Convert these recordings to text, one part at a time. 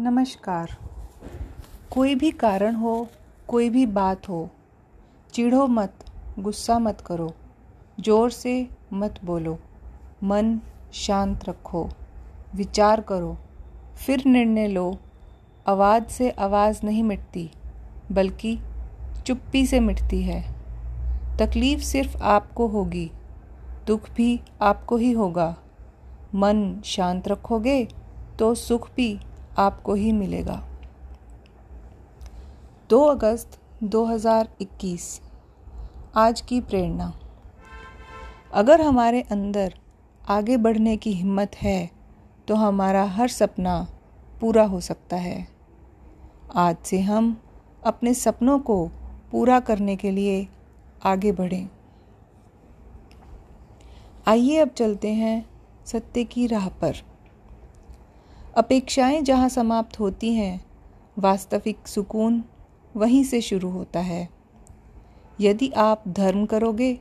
नमस्कार। कोई भी कारण हो, कोई भी बात हो, चिढ़ो मत, गुस्सा मत करो, ज़ोर से मत बोलो, मन शांत रखो, विचार करो, फिर निर्णय लो, आवाज़ से आवाज़ नहीं मिटती, बल्कि चुप्पी से मिटती है। तकलीफ़ सिर्फ़ आपको होगी, दुख भी आपको ही होगा। मन शांत रखोगे तो सुख भी आपको ही मिलेगा। 2 अगस्त 2021 आज की प्रेरणा। अगर हमारे अंदर आगे बढ़ने की हिम्मत है तो हमारा हर सपना पूरा हो सकता है। आज से हम अपने सपनों को पूरा करने के लिए आगे बढ़ें। आइए अब चलते हैं सत्य की राह पर। अपेक्षाएँ जहाँ समाप्त होती हैं, वास्तविक सुकून वहीं से शुरू होता है। यदि आप धर्म करोगे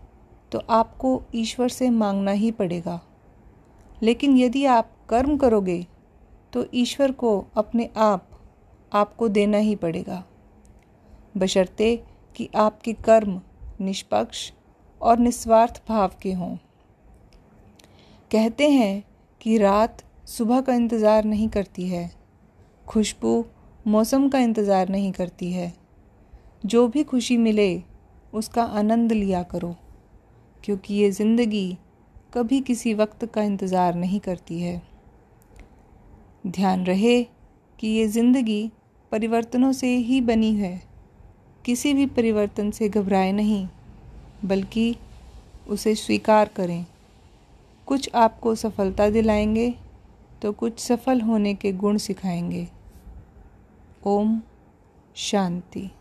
तो आपको ईश्वर से मांगना ही पड़ेगा। लेकिन यदि आप कर्म करोगे तो ईश्वर को अपने आप, आपको देना ही पड़ेगा। बशर्ते कि आपके कर्म निष्पक्ष और निस्वार्थ भाव के हों। कहते हैं कि रात सुबह का इंतज़ार नहीं करती है, खुशबू मौसम का इंतज़ार नहीं करती है। जो भी खुशी मिले, उसका आनंद लिया करो, क्योंकि ये ज़िंदगी कभी किसी वक्त का इंतज़ार नहीं करती है। ध्यान रहे कि ये ज़िंदगी परिवर्तनों से ही बनी है। किसी भी परिवर्तन से घबराए नहीं, बल्कि उसे स्वीकार करें। कुछ आपको सफलता दिलाएँगे तो कुछ सफल होने के गुण सिखाएँगे। ओम शांति।